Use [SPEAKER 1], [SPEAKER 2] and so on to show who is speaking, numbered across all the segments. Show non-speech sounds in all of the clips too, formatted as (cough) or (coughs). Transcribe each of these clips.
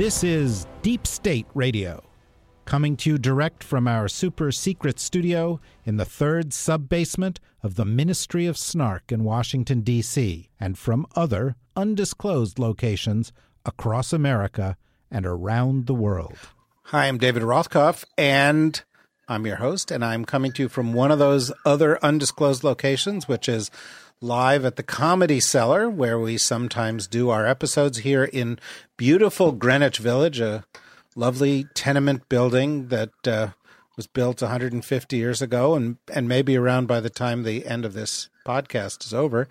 [SPEAKER 1] This is Deep State Radio, coming to you direct from our super secret studio in the third sub basement of the Ministry of Snark in Washington, D.C., and from other undisclosed locations across America and around the world.
[SPEAKER 2] Hi, I'm David Rothkopf, and I'm your host, and I'm coming to you from one of those other undisclosed locations, which is live at the Comedy Cellar, where we sometimes do our episodes here in beautiful Greenwich Village, a lovely tenement building that uh, was built 150 years ago and, and maybe around by the time the end of this podcast is over.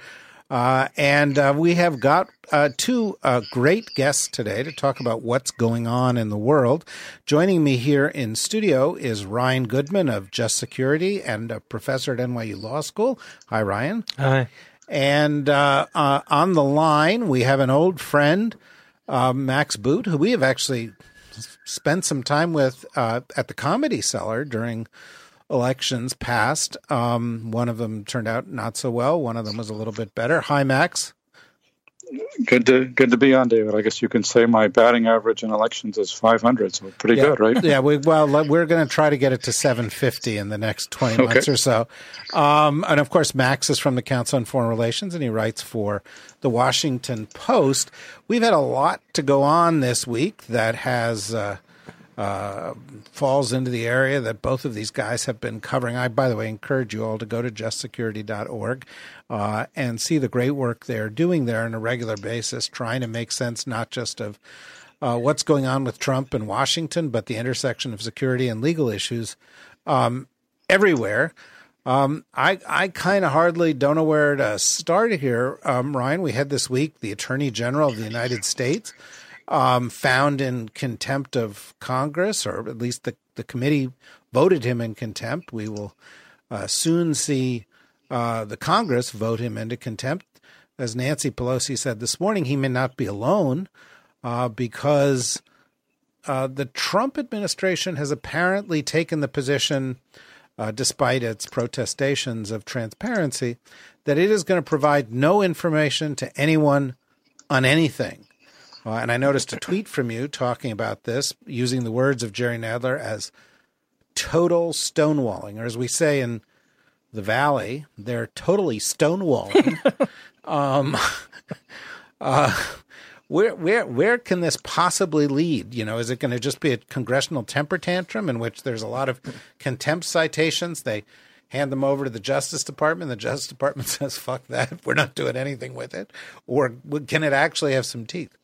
[SPEAKER 2] Uh, and uh, we have got uh, two uh, great guests today to talk about what's going on in the world. Joining me here in studio is Ryan Goodman of Just Security and a professor at NYU Law School. Hi, Ryan.
[SPEAKER 3] Hi.
[SPEAKER 2] And uh, uh, on the line, we have an old friend, Max Boot, who we have actually spent some time with at the Comedy Cellar during elections past. Um, one of them turned out not so well. One of them was a little bit better. Hi, Max.
[SPEAKER 3] Good to good to be on, David. I guess you can say my batting average in elections is 500, so pretty
[SPEAKER 2] yeah.
[SPEAKER 3] good, right?
[SPEAKER 2] Yeah. We, well, we're going to try to get it to 750 in the next 20 okay. months or so. Um, and of course, Max is from the Council on Foreign Relations, and he writes for the Washington Post. We've had a lot to go on this week that has. Uh, falls into the area that both of these guys have been covering. I, by the way, encourage you all to go to justsecurity.org uh, and see the great work they're doing there on a regular basis, trying to make sense not just of uh, what's going on with Trump and Washington, but the intersection of security and legal issues um, everywhere. Um, I I kind of hardly don't know where to start here, um, Ryan. We had this week the Attorney General of the United States um, found in contempt of Congress, or at least the, the committee voted him in contempt. We will uh, soon see uh, the Congress vote him into contempt. As Nancy Pelosi said this morning, he may not be alone uh, because uh, the Trump administration has apparently taken the position, uh, despite its protestations of transparency, that it is going to provide no information to anyone on anything. Uh, and I noticed a tweet from you talking about this, using the words of Jerry Nadler as total stonewalling, or as we say in the Valley, they're totally stonewalling. (laughs) um, uh, where where where can this possibly lead? You know, is it going to just be a congressional temper tantrum in which there's a lot of contempt citations? They hand them over to the Justice Department. The Justice Department (laughs) says, "Fuck that, we're not doing anything with it," or can it actually have some teeth?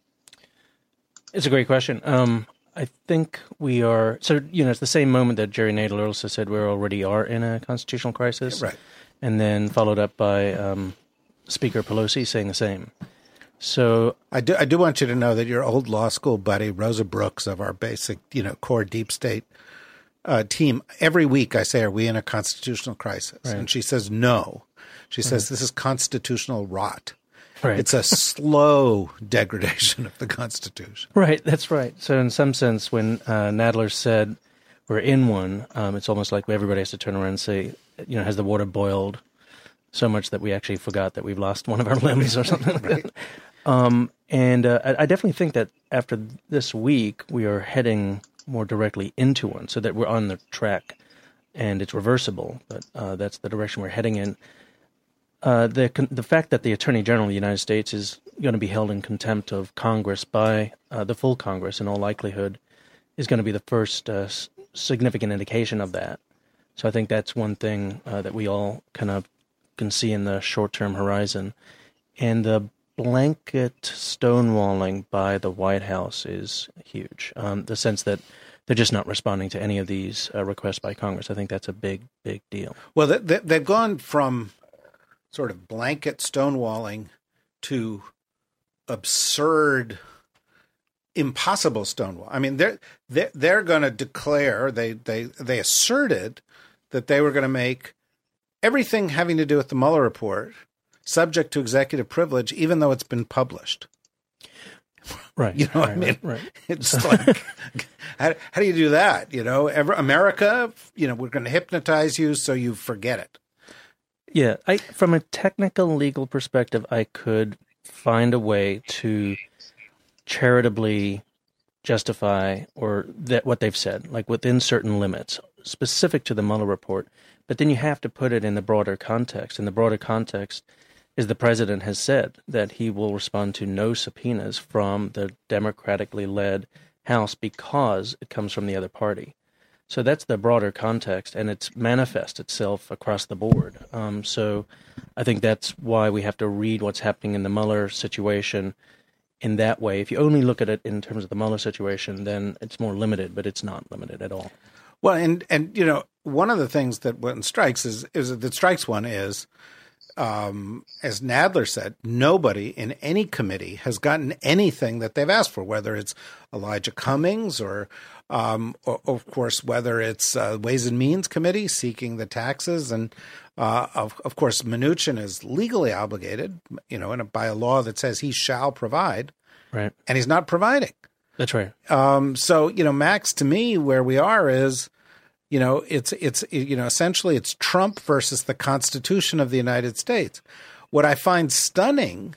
[SPEAKER 4] It's a great question. Um, I think we are so you know it's the same moment that Jerry Nadler also said we already are in a constitutional crisis,
[SPEAKER 2] right?
[SPEAKER 4] And then followed up by um, Speaker Pelosi saying the same. So
[SPEAKER 2] I do I do want you to know that your old law school buddy Rosa Brooks of our basic you know core deep state uh, team every week I say are we in a constitutional crisis right. and she says no. She says right. this is constitutional rot. Right. It's a slow (laughs) degradation of the Constitution.
[SPEAKER 4] Right, that's right. So, in some sense, when uh, Nadler said we're in one, um, it's almost like everybody has to turn around and say, you know, has the water boiled so much that we actually forgot that we've lost one of our limbs or something like right. Um, and uh, I, I definitely think that after this week, we are heading more directly into one so that we're on the track and it's reversible, but uh, that's the direction we're heading in. Uh, the the fact that the Attorney General of the United States is going to be held in contempt of Congress by uh, the full Congress, in all likelihood, is going to be the first uh, significant indication of that. So I think that's one thing uh, that we all kind of can see in the short term horizon, and the blanket stonewalling by the White House is huge. Um, the sense that they're just not responding to any of these uh, requests by Congress. I think that's a big, big deal.
[SPEAKER 2] Well, they've gone from sort of blanket stonewalling to absurd impossible Stonewall. I mean, they're they're, they're going to declare they they they asserted that they were going to make everything having to do with the Mueller report subject to executive privilege, even though it's been published.
[SPEAKER 4] Right. (laughs)
[SPEAKER 2] You know what
[SPEAKER 4] right,
[SPEAKER 2] I mean?
[SPEAKER 4] Right. right. (laughs)
[SPEAKER 2] It's like, (laughs) how, how do you do that? You know, ever, America, you know, we're going to hypnotize you so you forget it.
[SPEAKER 4] Yeah. I, from a technical legal perspective, I could find a way to charitably justify or that what they've said, like within certain limits, specific to the Mueller report. But then you have to put it in the broader context. In the broader context, is the president has said that he will respond to no subpoenas from the democratically led House because it comes from the other party. So that's the broader context, and it's manifest itself across the board. Um, so I think that's why we have to read what's happening in the Mueller situation in that way. If you only look at it in terms of the Mueller situation, then it's more limited, but it's not limited at all.
[SPEAKER 2] Well, and and you know, one of the things that one strikes is is that strikes one is um, as Nadler said, nobody in any committee has gotten anything that they've asked for, whether it's Elijah Cummings or, um, of course, whether it's uh, Ways and Means Committee seeking the taxes. And uh, of, of course, Mnuchin is legally obligated, you know, a, by a law that says he shall provide.
[SPEAKER 4] Right.
[SPEAKER 2] And he's not providing.
[SPEAKER 4] That's right.
[SPEAKER 2] Um, so, you know, Max, to me, where we are is you know, it's it's you know essentially it's Trump versus the Constitution of the United States. What I find stunning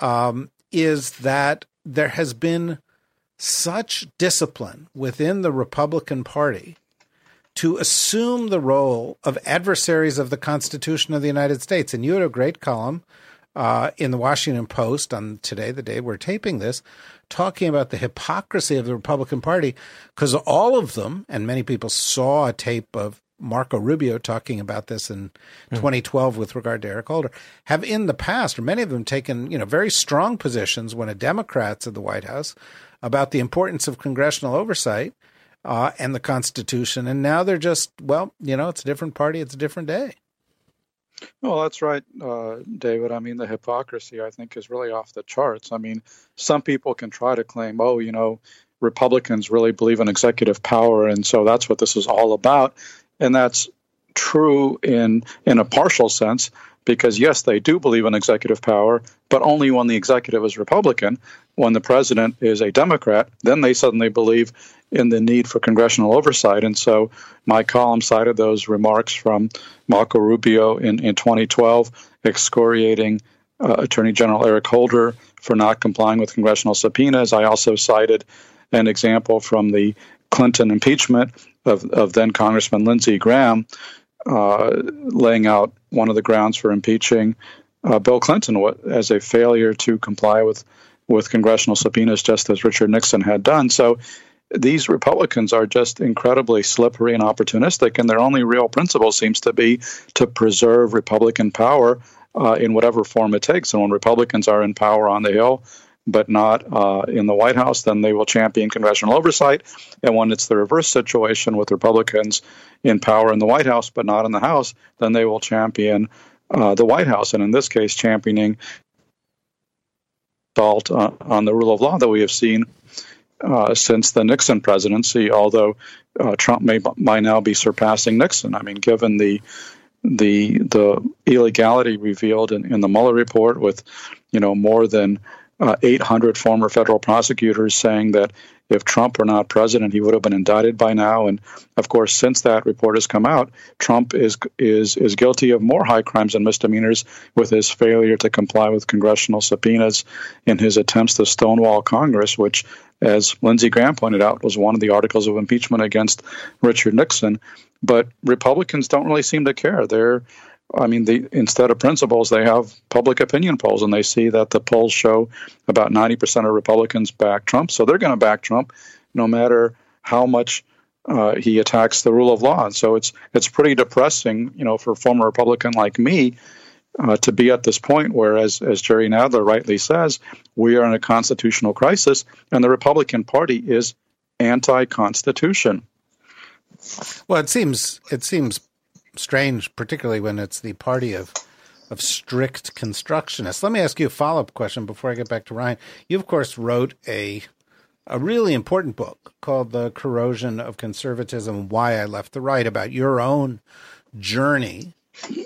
[SPEAKER 2] um, is that there has been such discipline within the Republican Party to assume the role of adversaries of the Constitution of the United States. And you had a great column uh, in the Washington Post on today, the day we're taping this, talking about the hypocrisy of the Republican Party because all of them, and many people saw a tape of Marco Rubio talking about this in mm. 2012 with regard to Eric Holder, have in the past, or many of them taken, you know, very strong positions when a Democrat's at the White House about the importance of congressional oversight uh, and the Constitution. And now they're just, well, you know, it's a different party, it's a different day.
[SPEAKER 3] Well, that's right, uh, David. I mean, the hypocrisy, I think, is really off the charts. I mean, some people can try to claim, oh, you know, Republicans really believe in executive power, and so that's what this is all about. And that's true in in a partial sense because yes, they do believe in executive power, but only when the executive is Republican. When the president is a Democrat, then they suddenly believe in the need for congressional oversight. And so my column cited those remarks from Marco Rubio in, in 2012, excoriating uh, Attorney General Eric Holder for not complying with congressional subpoenas. I also cited an example from the Clinton impeachment of, of then Congressman Lindsey Graham, laying out one of the grounds for impeaching uh, Bill Clinton as a failure to comply with with congressional subpoenas, just as Richard Nixon had done. So these Republicans are just incredibly slippery and opportunistic, and their only real principle seems to be to preserve Republican power uh, in whatever form it takes. And when Republicans are in power on the Hill, but not uh, in the White House, then they will champion congressional oversight. And when it's the reverse situation with Republicans in power in the White House, but not in the House, then they will champion uh, the White House. And in this case, championing assault uh, on the rule of law that we have seen uh, since the Nixon presidency, although uh, Trump may by now be surpassing Nixon. I mean, given the the the illegality revealed in, in the Mueller report, with you know more than uh, 800 former federal prosecutors saying that if Trump were not president, he would have been indicted by now. And of course, since that report has come out, Trump is is is guilty of more high crimes and misdemeanors with his failure to comply with congressional subpoenas in his attempts to stonewall Congress, which, as Lindsey Graham pointed out, was one of the articles of impeachment against Richard Nixon. But Republicans don't really seem to care. They're I mean, the, instead of principles, they have public opinion polls, and they see that the polls show about 90% of Republicans back Trump. So they're going to back Trump no matter how much uh, he attacks the rule of law. And so it's it's pretty depressing, you know, for a former Republican like me uh, to be at this point where, as, as Jerry Nadler rightly says, we are in a constitutional crisis, and the Republican Party is anti-constitution.
[SPEAKER 2] Well, it seems it seems strange, particularly when it's the party of of strict constructionists. Let me ask you a follow up question before I get back to Ryan. You, of course, wrote a a really important book called The Corrosion of Conservatism Why I Left the Right about your own journey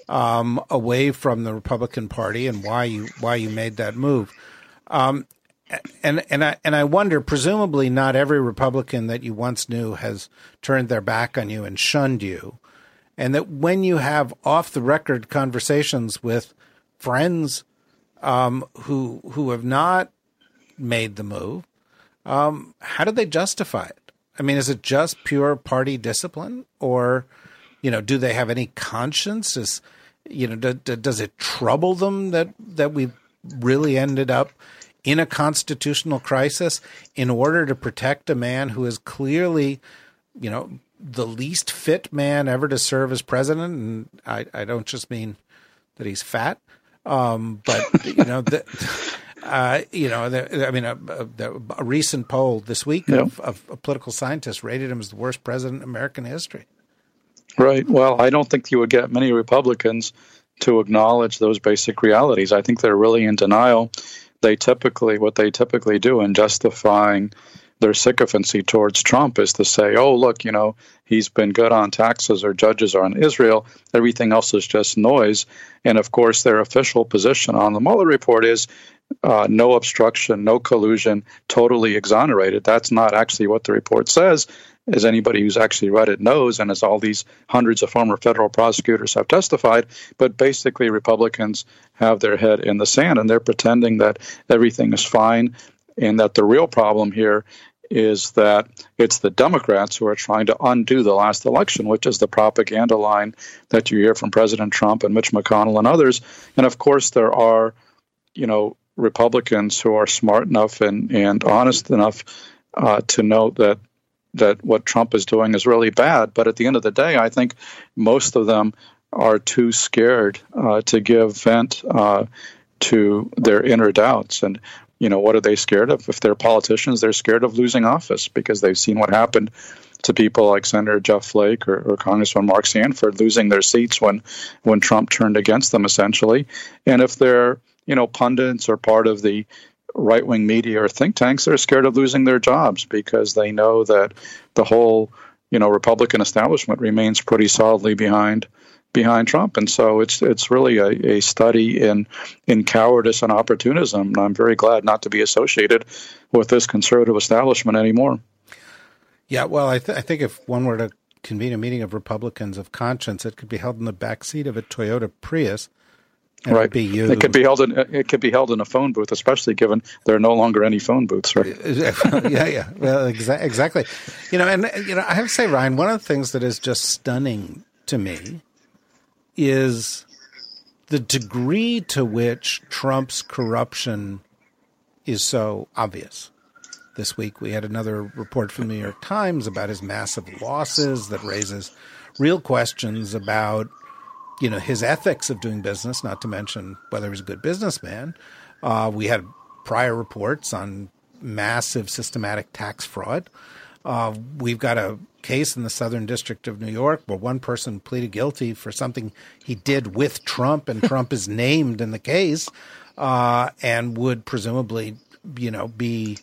[SPEAKER 2] um, away from the Republican Party and why you why you made that move. Um, and and I and I wonder, presumably, not every Republican that you once knew has turned their back on you and shunned you, and that when you have off the record conversations with friends um, who who have not made the move, um, how do they justify it? I mean, is it just pure party discipline, or you know, do they have any conscience? Is you know, do, do, does it trouble them that that we really ended up in a constitutional crisis in order to protect a man who is clearly, you know, the least fit man ever to serve as president? And I, I don't just mean that he's fat, um, but (laughs) you know the. Uh, you know, the, I mean, a, a, a, recent poll this week of, of, political scientists rated him as the worst president in American history.
[SPEAKER 3] Right. Well, I don't think you would get many Republicans to acknowledge those basic realities. I think they're really in denial. They typically, what they typically do in justifying their sycophancy towards Trump is to say, oh, look, you know, he's been good on taxes or judges or on Israel. Everything else is just noise. And of course, their official position on the Mueller report is uh, no obstruction, no collusion, totally exonerated. That's not actually what the report says as anybody who's actually read it knows, and as all these hundreds of former federal prosecutors have testified. But basically, Republicans have their head in the sand and they're pretending that everything is fine and that the real problem here is that it's the Democrats who are trying to undo the last election, which is the propaganda line that you hear from President Trump and Mitch McConnell and others. And of course, there are, you know, Republicans who are smart enough and, and honest enough uh, to know that that what Trump is doing is really bad. But at the end of the day, I think most of them are too scared uh, to give vent uh, to their inner doubts. And, you know, what are they scared of? If they're politicians, they're scared of losing office because they've seen what happened to people like Senator Jeff Flake or, or Congressman Mark Sanford losing their seats when, when Trump turned against them, essentially. And if they're, you know, pundits or part of the right wing media or think tanks they're scared of losing their jobs because they know that the whole you know Republican establishment remains pretty solidly behind behind Trump, and so it's it's really a, a study in in cowardice and opportunism. And I'm very glad not to be associated with this conservative establishment anymore.
[SPEAKER 2] Yeah, well, I, th- I think if one were to convene a meeting of Republicans of conscience, it could be held in the back seat of a Toyota Prius
[SPEAKER 3] right. Be you. It could be held in it could be held in a phone booth, especially given there are no longer any phone booths, right? (laughs)
[SPEAKER 2] yeah, yeah. Well, exa- exactly. You know, and you know, I have to say, Ryan, one of the things that is just stunning to me is the degree to which Trump's corruption is so obvious. This week, we had another report from the New York Times about his massive losses that raises real questions about you know his ethics of doing business, not to mention whether he's a good businessman. Uh, we had prior reports on massive systematic tax fraud. Uh, we've got a case in the Southern District of New York where one person pleaded guilty for something he did with Trump, and Trump is (laughs) named in the case, uh, and would presumably, you know, be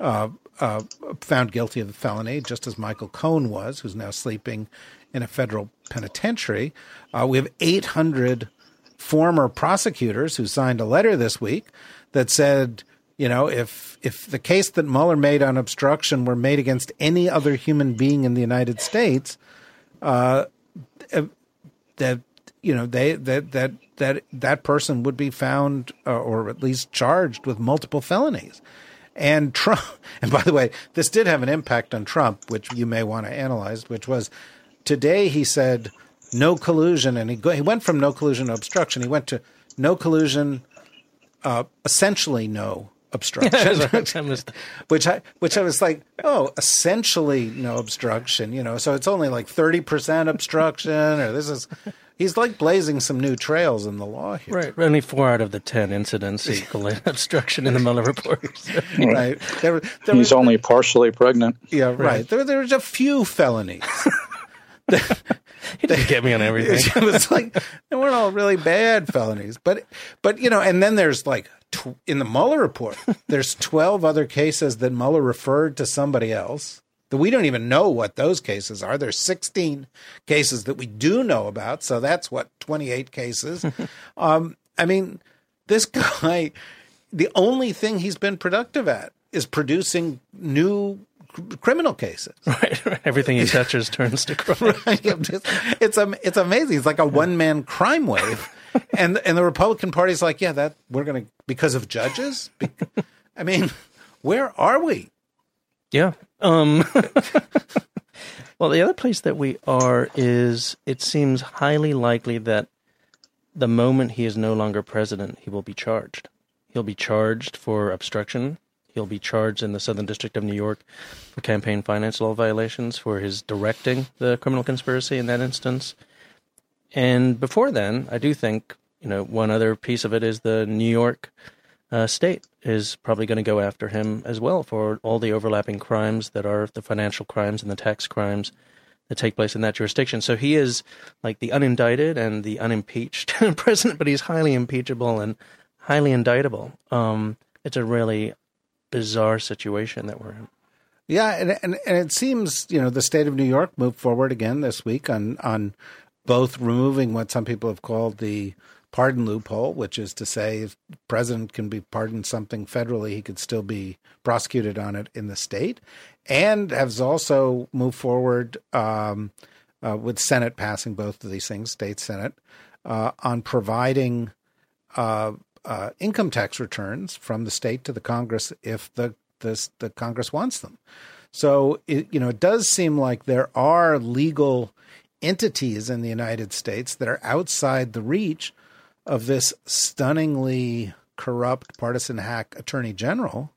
[SPEAKER 2] uh, uh, found guilty of the felony, just as Michael Cohen was, who's now sleeping in a federal penitentiary. Uh, we have 800 former prosecutors who signed a letter this week that said, you know, if if the case that Mueller made on obstruction were made against any other human being in the United States, uh, that you know they that that that that person would be found uh, or at least charged with multiple felonies. And Trump, (laughs) and by the way, this did have an impact on Trump, which you may want to analyze, which was today he said no collusion, and he go, he went from no collusion to obstruction. He went to no collusion, uh, essentially no obstruction, (laughs) (laughs) which I which I was like, oh, essentially no obstruction, you know. So it's only like thirty percent obstruction, or this is. He's like blazing some new trails in the law here.
[SPEAKER 4] Right. Only four out of the ten incidents equal (laughs) obstruction in the Mueller report.
[SPEAKER 3] right. There, there He's was, only partially pregnant.
[SPEAKER 2] Yeah, right. right. There, there was a few felonies.
[SPEAKER 4] he didn't get me on everything.
[SPEAKER 2] it was like they weren't all really bad felonies, but but you know, and then there's like tw- in the Mueller report, (laughs) there's 12 other cases that Mueller referred to somebody else that we don't even know what those cases are. There's 16 cases that we do know about, so that's what 28 cases. (laughs) um, I mean, this guy, the only thing he's been productive at is producing new criminal cases. (laughs)
[SPEAKER 4] Right, right. Everything he touches turns to crime. right.
[SPEAKER 2] It's it's amazing. It's like a one man crime wave, (laughs) and and the Republican Party's like, yeah, that we're to because of judges. I mean, where are we?
[SPEAKER 4] Yeah. Um, (laughs) well, the other place that we are is it seems highly likely that the moment he is no longer president, he will be charged. He'll be charged for obstruction. He'll be charged in the Southern District of New York for campaign finance law violations for his directing the criminal conspiracy in that instance. And before then, I do think, you know, one other piece of it is the New York uh, state is probably going to go after him as well for all the overlapping crimes that are the financial crimes and the tax crimes that take place in that jurisdiction. So he is like the unindicted and the unimpeached (laughs) president, but he's highly impeachable and highly indictable. Um, it's a really bizarre situation that we're in.
[SPEAKER 2] Yeah, and, and and it seems you know the state of New York moved forward again this week on on both removing what some people have called the pardon loophole, which is to say, if the president can be pardoned something federally, he could still be prosecuted on it in the state, and has also moved forward um, uh, with Senate passing both of these things, state Senate, uh, on providing uh, uh income tax returns from the state to the Congress if the the, the Congress wants them. So it, you know, it does seem like there are legal entities in the United States that are outside the reach of this stunningly corrupt partisan hack attorney general.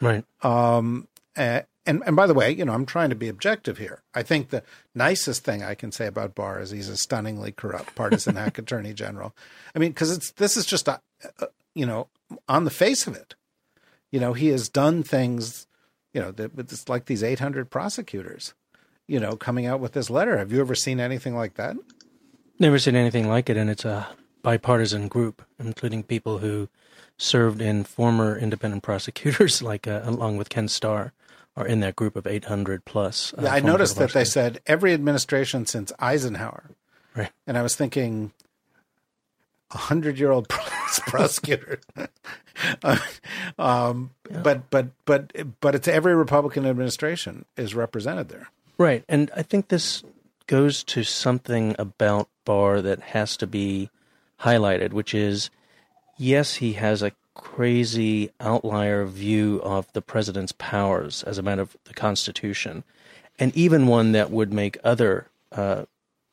[SPEAKER 4] Right.
[SPEAKER 2] Um, and, and by the way, you know, I'm trying to be objective here. I think the nicest thing I can say about Barr is he's a stunningly corrupt partisan hack (laughs) attorney general. I mean, because it's this is just a, a, you know on the face of it, you know, he has done things, you know, that it's like these 800 prosecutors, you know, coming out with this letter. Have you ever seen anything like that?
[SPEAKER 4] Never seen anything like it, and it's a bipartisan group, including people who served in former independent (laughs) prosecutors, like uh, along with Ken Starr, are in that group of 800 plus.
[SPEAKER 2] Uh, yeah, I noticed that they said every administration since Eisenhower.
[SPEAKER 4] Right.
[SPEAKER 2] And I was thinking, a hundred year old (laughs) prosecutor. (laughs) um, yeah. But but but but it's every Republican administration is represented there.
[SPEAKER 4] Right, and I think this goes to something about Barr that has to be highlighted, which is yes, he has a crazy outlier view of the president's powers as a matter of the Constitution, and even one that would make other uh,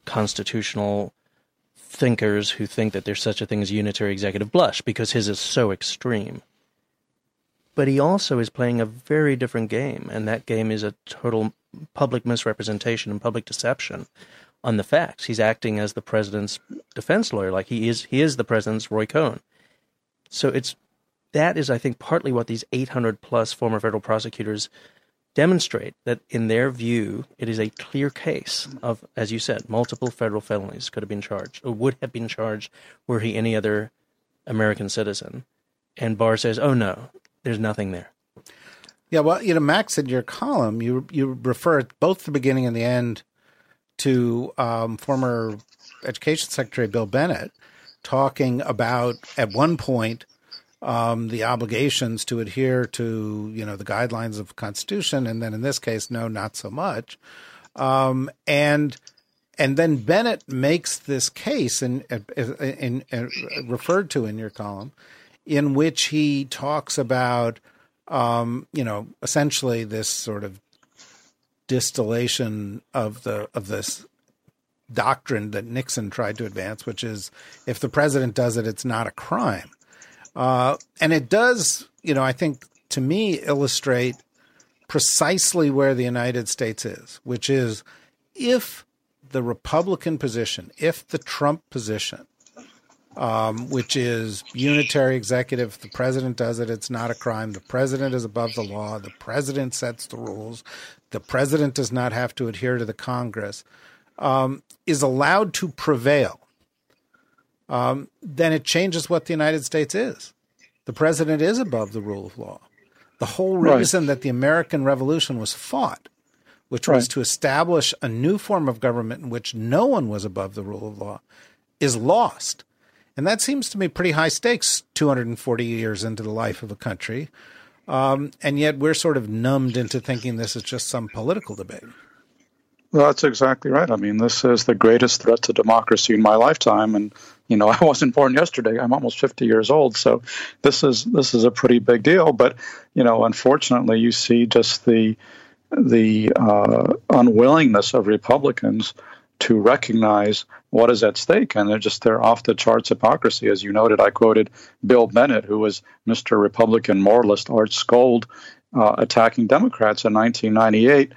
[SPEAKER 4] constitutional thinkers who think that there's such a thing as unitary executive blush because his is so extreme. But he also is playing a very different game, and that game is a total public misrepresentation and public deception on the facts. He's acting as the president's defense lawyer, like he is. He is the president's Roy Cohn. So it's that is, I think, partly what these 800 plus former federal prosecutors demonstrate that, in their view, it is a clear case of, as you said, multiple federal felonies could have been charged or would have been charged were he any other American citizen. And Barr says, "Oh no, there's nothing there."
[SPEAKER 2] Yeah, well, you know, Max, in your column, you you refer both the beginning and the end to um, former Education Secretary Bill Bennett talking about at one point um, the obligations to adhere to you know the guidelines of the Constitution, and then in this case, no, not so much. Um, and and then Bennett makes this case, and referred to in your column, in which he talks about um, you know essentially this sort of distillation of the of this doctrine that Nixon tried to advance, which is if the president does it, it's not a crime. Uh, and it does, you know, I think to me illustrate precisely where the United States is, which is if the Republican position, if the Trump position, um, which is unitary executive. The president does it. It's not a crime. The president is above the law. The president sets the rules the president does not have to adhere to the Congress, um, is allowed to prevail, um, then it changes what the United States is. The president is above the rule of law. The whole reason right. that the American Revolution was fought, which was to establish a new form of government in which no one was above the rule of law, is lost. And that seems to me pretty high stakes 240 years into the life of a country. Um, and yet we're sort of numbed into thinking this is just some political debate.
[SPEAKER 3] Well, that's exactly right. I mean, this is the greatest threat to democracy in my lifetime, and you know, (laughs) I wasn't born yesterday. I'm almost 50 years old, so this is this is a pretty big deal. But you know, unfortunately, you see just the the uh, unwillingness of Republicans to recognize what is at stake, and they're just they're off the charts hypocrisy. As you noted, I quoted Bill Bennett, who was Mr. Republican moralist Art scold, uh, attacking Democrats in 1998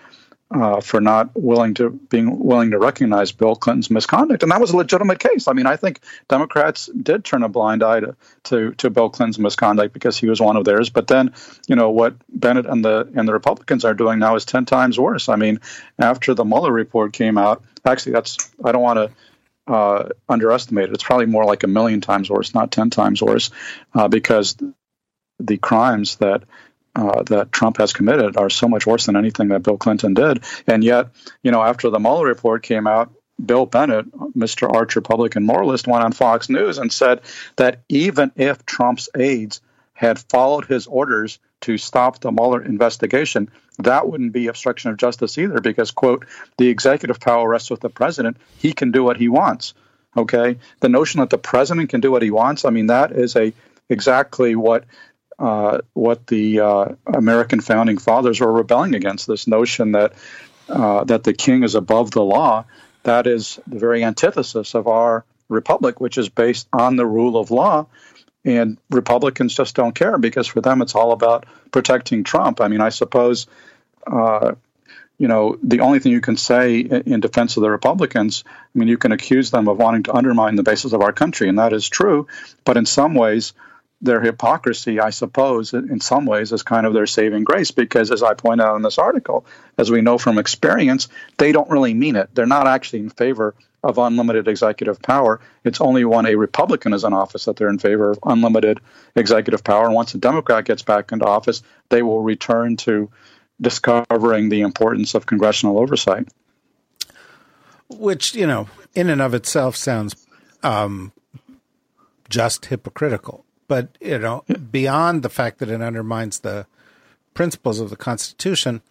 [SPEAKER 3] uh, for not willing to being willing to recognize Bill Clinton's misconduct, and that was a legitimate case. I mean, I think Democrats did turn a blind eye to, to, to Bill Clinton's misconduct because he was one of theirs. But then, you know, what Bennett and the and the Republicans are doing now is ten times worse. I mean, after the Mueller report came out, actually, that's I don't want to uh, underestimate it. It's probably more like a million times worse, not ten times worse, uh, because the crimes that uh, that Trump has committed are so much worse than anything that Bill Clinton did. And yet, you know, after the Mueller report came out, Bill Bennett, Mr. Arch Republican moralist, went on Fox News and said that even if Trump's aides had followed his orders to stop the Mueller investigation, that wouldn't be obstruction of justice either, because, quote, the executive power rests with the president. He can do what he wants. Okay. The notion that the president can do what he wants, I mean, that is a exactly what uh, what the uh, American founding fathers were rebelling against this notion that uh, that the king is above the law. That is the very antithesis of our republic, which is based on the rule of law. And Republicans just don't care because for them it's all about protecting Trump. I mean, I suppose, uh, you know, the only thing you can say in defense of the Republicans, I mean, you can accuse them of wanting to undermine the basis of our country, and that is true. But in some ways, their hypocrisy, I suppose, in some ways, is kind of their saving grace because, as I point out in this article, as we know from experience, they don't really mean it. They're not actually in favor of unlimited executive power. It's only when a Republican is in office that they're in favor of unlimited executive power. And once a Democrat gets back into office, they will return to discovering the importance of congressional oversight.
[SPEAKER 2] Which, you know, in and of itself sounds um, just hypocritical but you know, beyond the fact that it undermines the principles of the Constitution,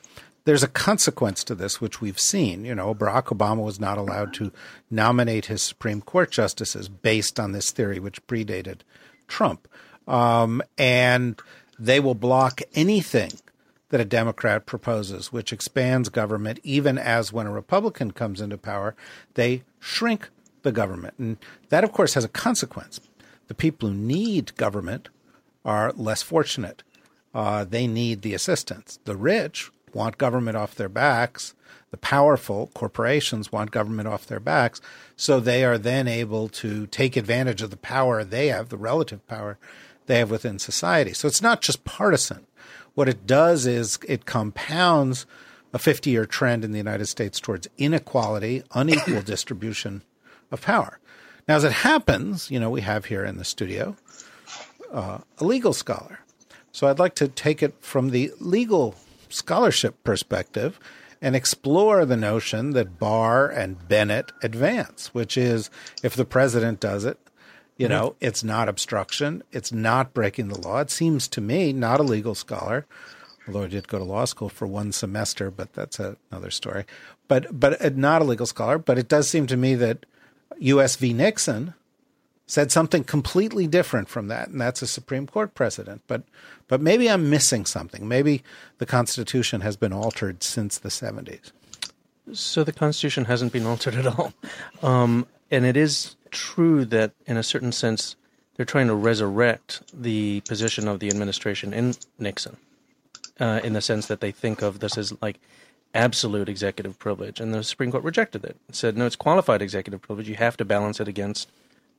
[SPEAKER 2] there's a consequence to this, which we've seen. You know, Barack Obama was not allowed to nominate his Supreme Court justices based on this theory, which predated Trump. Um, and they will block anything that a Democrat proposes, which expands government, even as when a Republican comes into power, they shrink the government. And that, of course, has a consequence the people who need government are less fortunate. Uh, they need the assistance. The rich want government off their backs. The powerful corporations want government off their backs. So they are then able to take advantage of the power they have, the relative power they have within society. So it's not just partisan. What it does is it compounds a 50 year trend in the United States towards inequality, unequal (coughs) distribution of power. Now, as it happens, you know, we have here in the studio uh, a legal scholar. So I'd like to take it from the legal scholarship perspective and explore the notion that Barr and Bennett advance, which is if the president does it, you know, mm-hmm. it's not obstruction, it's not breaking the law. It seems to me, not a legal scholar, although I did go to law school for one semester, but that's another story. But but uh, not a legal scholar, but it does seem to me that U.S. v. Nixon said something completely different from that, and that's a Supreme Court precedent. But but maybe I'm missing something. Maybe the Constitution has been altered since the 70s.
[SPEAKER 4] So the Constitution hasn't been altered at all, um, and it is true that in a certain sense they're trying to resurrect the position of the administration in Nixon, uh, in the sense that they think of this as like absolute executive privilege, and the Supreme Court rejected it. it. Said no, it's qualified executive privilege. You have to balance it against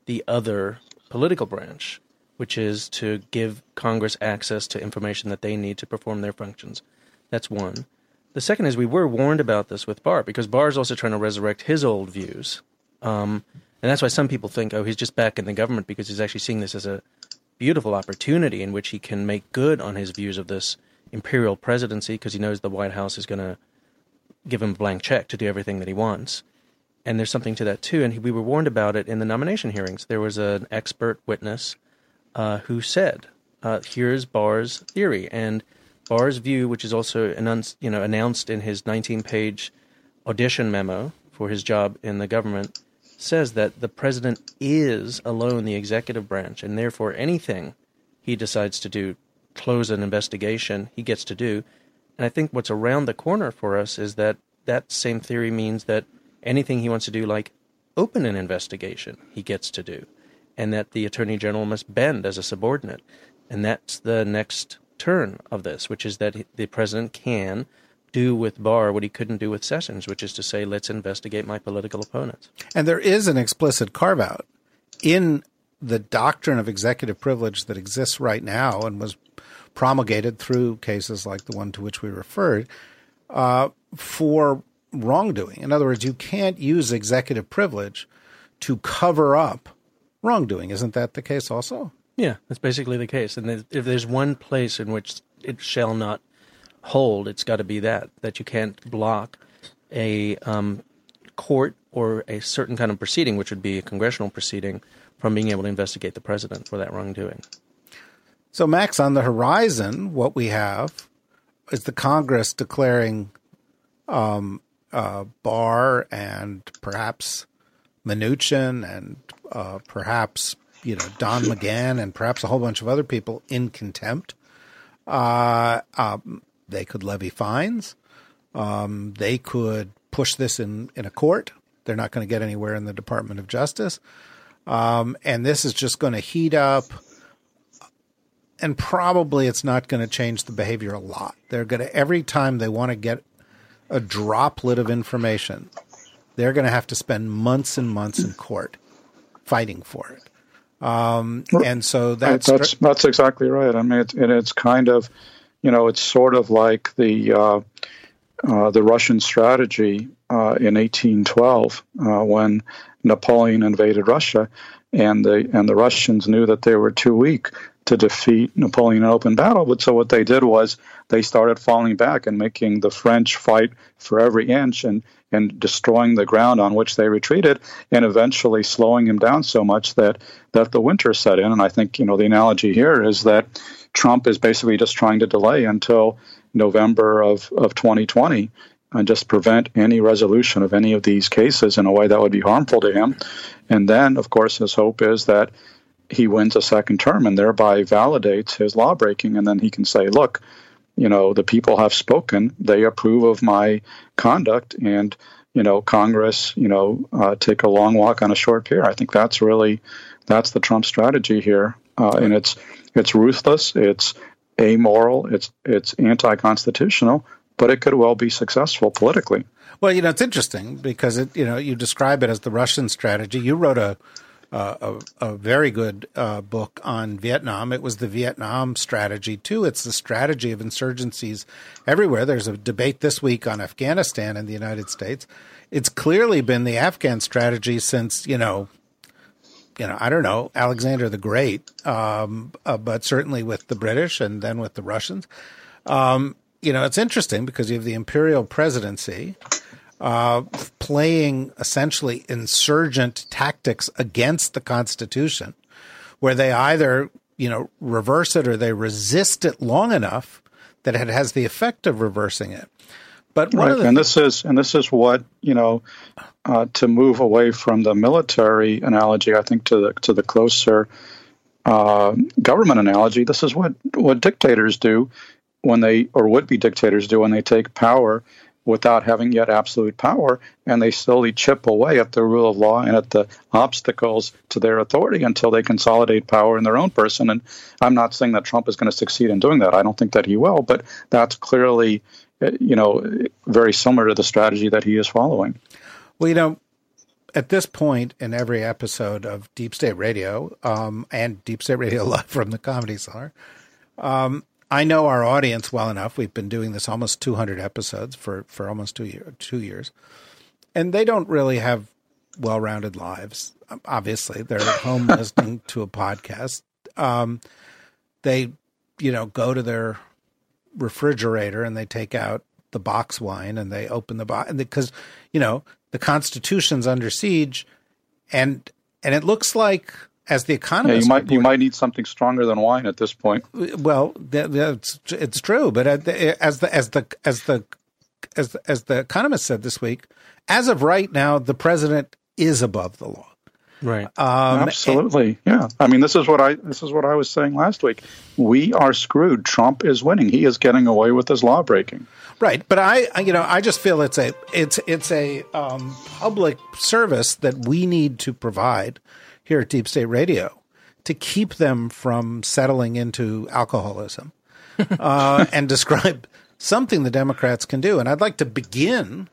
[SPEAKER 4] the other political branch, which is to give Congress access to information that they need to perform their functions. That's one. The second is we were warned about this with Barr because Barr is also trying to resurrect his old views, um, and that's why some people think, oh, he's just back in the government because he's actually seeing this as a beautiful opportunity in which he can make good on his views of this imperial presidency because he knows the White House is going to give him a blank check to do everything that he wants. And there's something to that too. And we were warned about it in the nomination hearings. There was an expert witness uh, who said, uh, "Here's Barr's theory," and Barr's view, which is also announced, you know, announced in his 19-page audition memo for his job in the government, says that the president is alone the executive branch, and therefore anything he decides to do, close an investigation, he gets to do. And I think what's around the corner for us is that that same theory means that anything he wants to do, like open an investigation, he gets to do, and that the attorney general must bend as a subordinate. And that's the next turn of this, which is that the president can do with Barr what he couldn't do with Sessions, which is to say, let's investigate my political opponents.
[SPEAKER 2] And there is an explicit carve out in the doctrine of executive privilege that exists right now and was promulgated through cases like the one to which we referred uh, for wrongdoing. In other words, you can't use executive privilege to cover up wrongdoing. Isn't that the case also?
[SPEAKER 4] Yeah, that's basically the case. And if there's one place in which it shall not hold, it's got to be that that you can't block a um, court or a certain kind of proceeding, which would be a congressional proceeding, from being able to investigate the president for that wrongdoing.
[SPEAKER 2] So, Max, on the horizon, what we have is the Congress declaring um, uh, Barr and perhaps Mnuchin and uh, perhaps you know Don McGahn and perhaps a whole bunch of other people in contempt. Uh, um, they could levy fines. Um, they could push this in, in a court. They're not going to get anywhere in the Department of Justice. Um, and this is just going to heat up. And probably it's not going to change the behavior a lot. They're going to, every time they want to get a droplet of information, they're going to have to spend months and months in court fighting for it. Um, and so that's,
[SPEAKER 3] that's, that's exactly right. I mean, it's, and it's kind of, you know, it's sort of like the uh, uh, the Russian strategy uh, in 1812 uh, when Napoleon invaded Russia, and the and the Russians knew that they were too weak to defeat Napoleon in open battle. But so what they did was they started falling back and making the French fight for every inch and and destroying the ground on which they retreated, and eventually slowing him down so much that that the winter set in. And I think you know the analogy here is that Trump is basically just trying to delay until November of, of 2020 and just prevent any resolution of any of these cases in a way that would be harmful to him. And then, of course, his hope is that he wins a second term and thereby validates his lawbreaking. And then he can say, look, you know, the people have spoken, they approve of my conduct, and, you know, Congress, you know, uh, take a long walk on a short pier. I think that's really, that's the Trump strategy here. Uh, and it's, it's ruthless. It's amoral. It's it's anti-constitutional, but it could well be successful politically.
[SPEAKER 2] Well, you know, it's interesting because it, you know you describe it as the Russian strategy. You wrote a a, a, very good uh, book on Vietnam. It was the Vietnam strategy too. It's the strategy of insurgencies everywhere. There's a debate this week on Afghanistan in the United States. It's clearly been the Afghan strategy since you know you know, I don't know, Alexander the Great, um, uh, but certainly with the British and then with the Russians. Um, you know, it's interesting because you have the imperial presidency uh, playing essentially insurgent tactics against the Constitution, where they either, you know, reverse it or they resist it long enough that it has the effect of reversing it. But
[SPEAKER 3] right, and th- this is and this is what you know uh, to move away from the military analogy. I think to the to the closer uh, government analogy. This is what what dictators do when they or would be dictators do when they take power without having yet absolute power, and they slowly chip away at the rule of law and at the obstacles to their authority until they consolidate power in their own person. And I'm not saying that Trump is going to succeed in doing that. I don't think that he will, but that's clearly uh, you know, very similar to the strategy that he is following.
[SPEAKER 2] Well, you know, at this point in every episode of Deep State Radio um, and Deep State Radio (laughs) Live from the Comedy Cellar, um, I know our audience well enough. We've been doing this almost 200 episodes for, for almost two, year, two years. And they don't really have well rounded lives. Obviously, they're at home (laughs) listening to a podcast um, they, you know, go to their refrigerator and they take out the box wine and they open the box because you know the Constitution's under siege, and and it looks like as the economist,
[SPEAKER 3] yeah, you might you might need something stronger than wine at this point.
[SPEAKER 2] Well, it's it's true, but as the as the as the as the as, as the economist said this week, as of right now, the president is above the law.
[SPEAKER 4] Right.
[SPEAKER 3] Um, Absolutely. And, yeah. I mean, this is what I this is what I was saying last week. We are screwed. Trump is winning. He is getting away with his law breaking.
[SPEAKER 2] Right. But I, you know, I just feel it's a it's it's a um, public service that we need to provide here at Deep State Radio to keep them from settling into alcoholism (laughs) uh, and describe something the Democrats can do. And I'd like to begin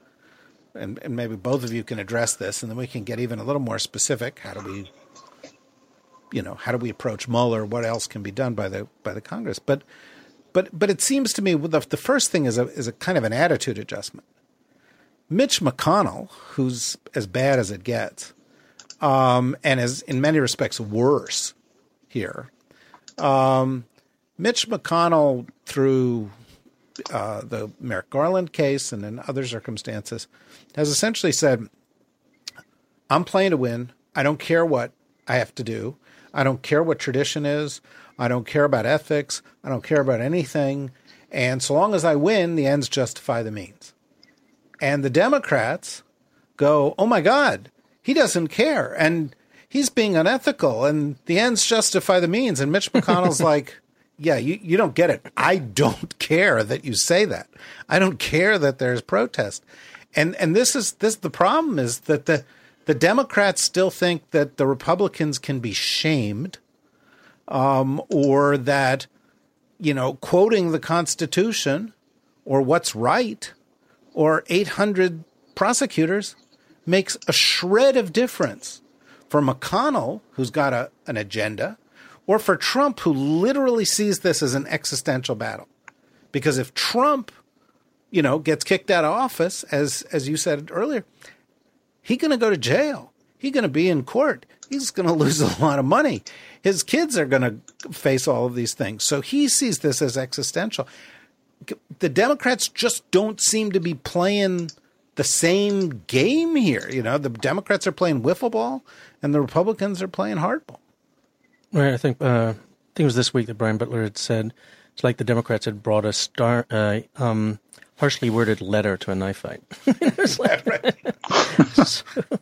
[SPEAKER 2] and, and maybe both of you can address this, and then we can get even a little more specific. How do we, you know, how do we approach Mueller? What else can be done by the by the Congress? But, but, but it seems to me the, the first thing is a is a kind of an attitude adjustment. Mitch McConnell, who's as bad as it gets, um, and is in many respects worse here. Um, Mitch McConnell, through uh, the Merrick Garland case and in other circumstances, has essentially said, I'm playing to win. I don't care what I have to do. I don't care what tradition is. I don't care about ethics. I don't care about anything. And so long as I win, the ends justify the means. And the Democrats go, oh my God, he doesn't care. And he's being unethical. And the ends justify the means. And Mitch McConnell's (laughs) like, yeah, you, you don't get it. I don't care that you say that. I don't care that there's protest. And and this is this the problem is that the the Democrats still think that the Republicans can be shamed, um, or that you know quoting the Constitution or what's right or 800 prosecutors makes a shred of difference for McConnell, who's got a, an agenda, or for Trump, who literally sees this as an existential battle. Because if Trump you know, gets kicked out of office, as as you said earlier, he's going to go to jail. He's going to be in court. He's going (laughs) to lose a lot of money. His kids are going to face all of these things. So he sees this as existential. The Democrats just don't seem to be playing the same game here. You know, the Democrats are playing wiffle ball, and the Republicans are playing hardball.
[SPEAKER 4] Right. I think uh, I think it was this week that Brian Beutler had said it's like the Democrats had brought a star. Uh, um, harshly worded letter to a knife fight. (laughs) so, (laughs)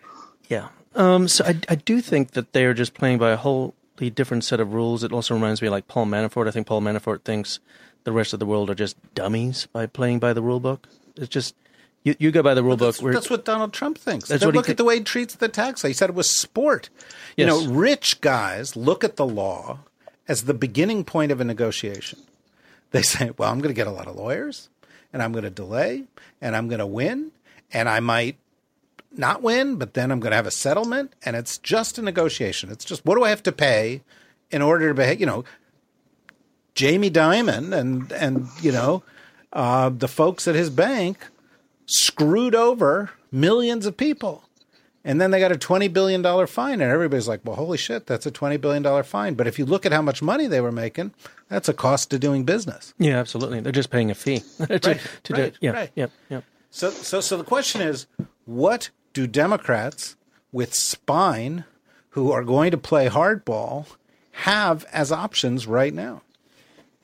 [SPEAKER 4] (laughs) yeah. Um, so I, I do think that they are just playing by a wholly different set of rules. It also reminds me like Paul Manafort. I think Paul Manafort thinks the rest of the world are just dummies by playing by the rule book. It's just you, you go by the rule
[SPEAKER 2] book.
[SPEAKER 4] That's,
[SPEAKER 2] that's, what Donald Trump thinks. That's what look at the way he treats the tax. He said it was sport. Yes. You know, rich guys look at the law as the beginning point of a negotiation. They say, well, I'm going to get a lot of lawyers and I'm going to delay and I'm going to win and I might not win, but then I'm going to have a settlement and it's just a negotiation. It's just what do I have to pay in order to behave, you know, Jamie Dimon and and you know, uh, the folks at his bank screwed over millions of people. And then they got a $20 billion fine. And everybody's like, well, holy shit, that's a $20 billion fine. But if you look at how much money they were making, that's a cost to doing business.
[SPEAKER 4] Yeah, absolutely. They're just paying a fee (laughs) to,
[SPEAKER 2] right, to right, do Yeah, right. Yep, yep. So, so, so the question is, what do Democrats with spine who are going to play hardball have as options right now?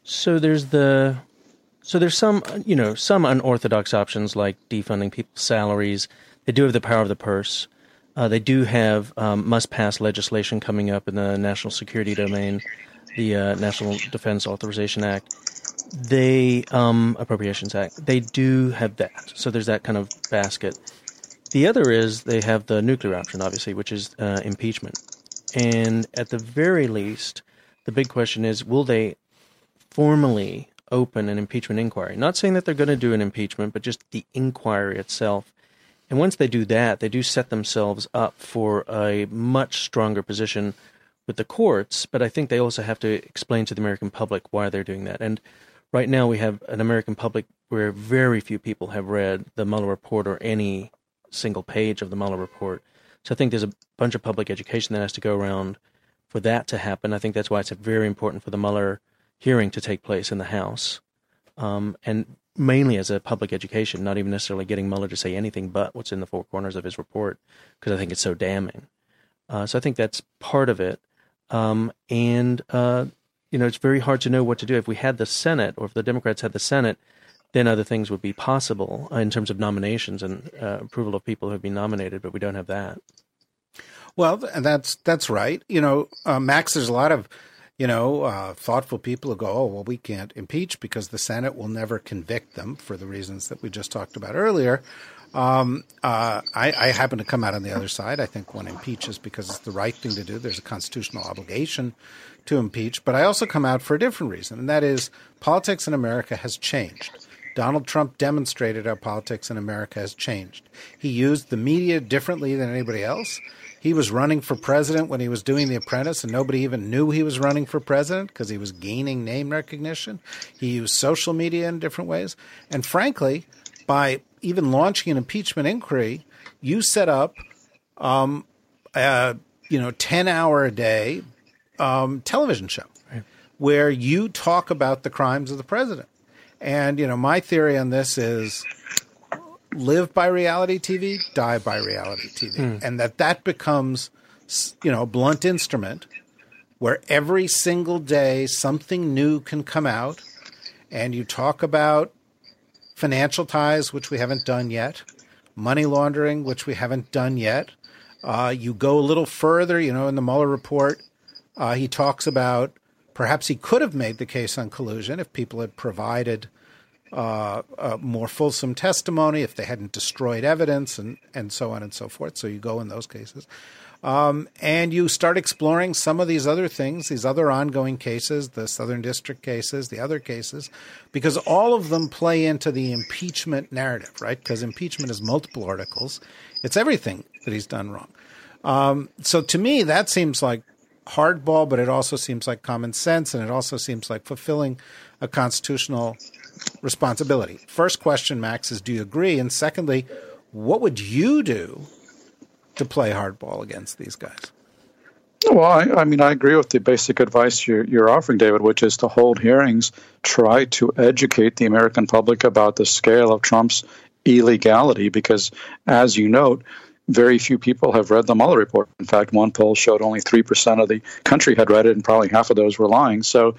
[SPEAKER 4] So there's the so there's some you know some unorthodox options like defunding people's salaries. They do have the power of the purse. Uh, they do have um, must pass legislation coming up in the national security domain, the uh, National Defense Authorization Act. They um, Appropriations Act. They do have that. So there's that kind of basket. The other is they have the nuclear option, obviously, which is uh, impeachment. And at the very least, the big question is will they formally open an impeachment inquiry? Not saying that they're going to do an impeachment, but just the inquiry itself and once they do that, they do set themselves up for a much stronger position with the courts. But I think they also have to explain to the American public why they're doing that. And right now, we have an American public where very few people have read the Mueller report or any single page of the Mueller report. So I think there's a bunch of public education that has to go around for that to happen. I think that's why it's very important for the Mueller hearing to take place in the House, um, and mainly as a public education, not even necessarily getting Mueller to say anything but what's in the four corners of his report, because I think it's so damning. Uh, so I think that's part of it. Um, and uh, you know, it's very hard to know what to do. If we had the Senate, or if the Democrats had the Senate, then other things would be possible in terms of nominations and uh, approval of people who have been nominated. But we don't have that.
[SPEAKER 2] Well, that's that's right. You know, uh, Max, there's a lot of you know uh, thoughtful people who go, "Oh, well, we can't impeach because the Senate will never convict them for the reasons that we just talked about earlier." Um, uh, I, I, happen to come out on the other side. I think one impeaches because it's the right thing to do. There's a constitutional obligation to impeach. But I also come out for a different reason, and that is politics in America has changed. Donald Trump demonstrated how politics in America has changed. He used the media differently than anybody else. He was running for president when he was doing The Apprentice, and nobody even knew he was running for president because he was gaining name recognition. He used social media in different ways. And frankly, by even launching an impeachment inquiry, you set up, um, a, you know, 10 hour a day um, television show right. where you talk about the crimes of the president. And, you know, my theory on this is live by reality TV, die by reality TV, mm. and that that becomes, you know, a blunt instrument where every single day something new can come out, and you talk about financial ties, which we haven't done yet, money laundering, which we haven't done yet. Uh, you go a little further, you know, in the Mueller report, uh, he talks about perhaps he could have made the case on collusion if people had provided uh, more fulsome testimony, if they hadn't destroyed evidence, and, and so on and so forth. So you go in those cases. Um, and you start exploring some of these other things, these other ongoing cases, the Southern District cases, the other cases, because all of them play into the impeachment narrative, right? Because impeachment is multiple articles, it's everything that he's done wrong. Um, so to me, that seems like hardball, but it also seems like common sense, and it also seems like fulfilling a constitutional responsibility. First question, Max, is do you agree? And secondly, what would you do to play hardball against these guys?
[SPEAKER 3] Well, I, I, mean, I agree with the basic advice you're, you're, offering, David, which is to hold hearings, try to educate the American public about the scale of Trump's illegality, because as you note, very few people have read the Mueller report. In fact, one poll showed only 3% of the country had read it, and probably half of those were lying. So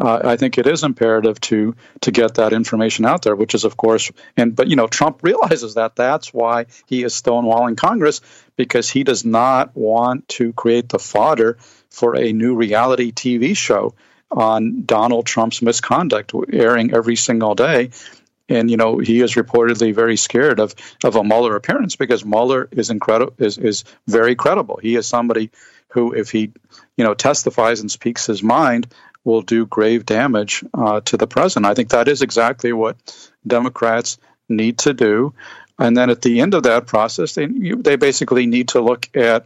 [SPEAKER 3] uh, I think it is imperative to to get that information out there, which is of course, and but you know Trump (laughs) realizes that that's why he is stonewalling Congress because he does not want to create the fodder for a new reality TV show on Donald Trump's misconduct airing every single day. And you know he is reportedly very scared of of a Mueller appearance because Mueller is incredible is is very credible. He is somebody who, if he you know testifies and speaks his mind, will do grave damage uh, to the president. I think that is exactly what Democrats need to do. And then at the end of that process, they they basically need to look at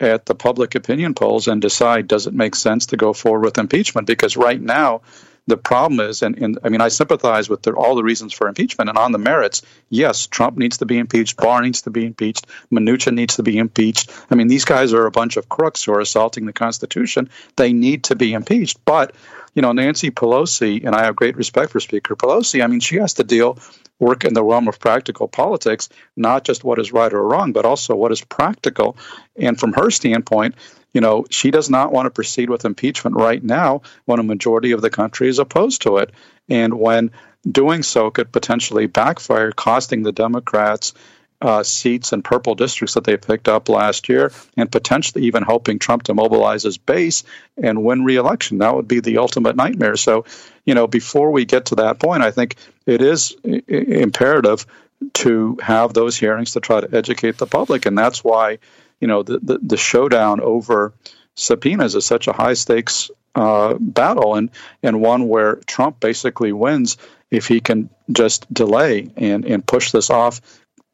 [SPEAKER 3] at the public opinion polls and decide does it make sense to go forward with impeachment? Because right now, the problem is, and, and I mean, I sympathize with the, all the reasons for impeachment. And on the merits, yes, Trump needs to be impeached, Barr needs to be impeached, Mnuchin needs to be impeached. I mean, these guys are a bunch of crooks who are assaulting the Constitution. They need to be impeached. But, you know, Nancy Pelosi, and I have great respect for Speaker Pelosi, I mean, she has to deal work in the realm of practical politics, not just what is right or wrong, but also what is practical. And from her standpoint, you know, she does not want to proceed with impeachment right now when a majority of the country is opposed to it. And when doing so could potentially backfire, costing the Democrats uh, seats in purple districts that they picked up last year, and potentially even helping Trump to mobilize his base and win reelection. That would be the ultimate nightmare. So, you know, before we get to that point, I think it is imperative to have those hearings to try to educate the public. And that's why you know, the, the, the showdown over subpoenas is such a high stakes uh, battle and, and one where Trump basically wins if he can just delay and, and push this off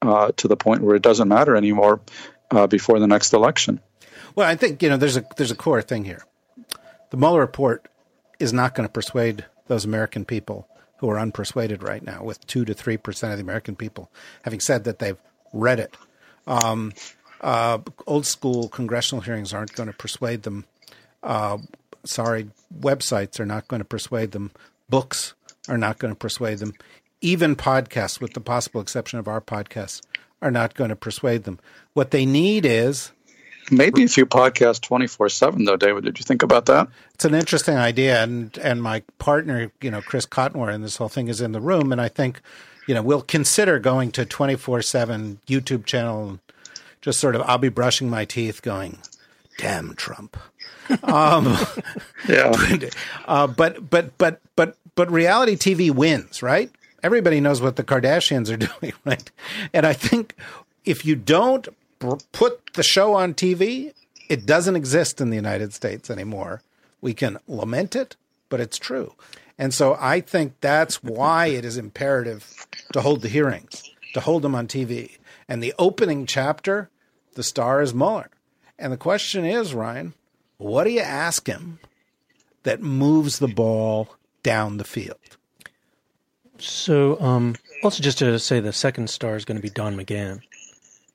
[SPEAKER 3] uh, to the point where it doesn't matter anymore uh, before the next election.
[SPEAKER 2] Well, I think you know there's a there's a core thing here. The Mueller report is not going to persuade those American people who are unpersuaded right now, with two to three percent of the American people having said that they've read it. Um, uh, old school congressional hearings aren't going to persuade them Uh, sorry, websites are not going to persuade them. Books are not going to persuade them. Even podcasts, with the possible exception of our podcast, are not going to persuade them. What they need is
[SPEAKER 3] maybe if you podcast 24 7 though david did you think about that
[SPEAKER 2] it's an interesting idea and and my partner you know chris cottonworth in this whole thing is in the room and i think you know we'll consider going to 24 7 youtube channel and just sort of i'll be brushing my teeth going damn trump (laughs) um,
[SPEAKER 3] yeah (laughs)
[SPEAKER 2] but, uh, but but but but but reality tv wins right everybody knows what the Kardashians are (laughs) doing, right? And I think if you don't put the show on TV, it doesn't exist in the United States anymore. We can lament it, but it's true. And so I think that's why it is imperative to hold the hearings, to hold them on TV. And the opening chapter, the star is Mueller. And the question is, Ryan, what do you ask him that moves the ball down the field?
[SPEAKER 4] So, um, also just to say, the second star is going to be Don McGahn,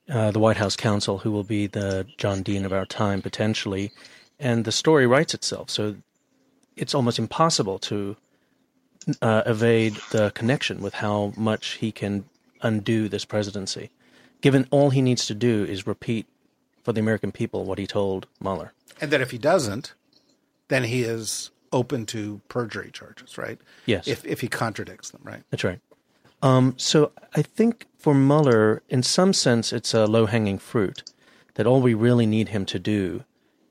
[SPEAKER 4] uh, the White House counsel, who will be the John Dean of our time potentially, and the story writes itself. So, it's almost impossible to uh, evade the connection with how much he can undo this presidency, given all he needs to do is repeat for the American people what he told Mueller.
[SPEAKER 2] And that if he doesn't, then he is open to perjury charges, right?
[SPEAKER 4] Yes.
[SPEAKER 2] If if he contradicts them, right?
[SPEAKER 4] That's right. Um, so I think for Mueller, in some sense, it's a low hanging fruit. That all we really need him to do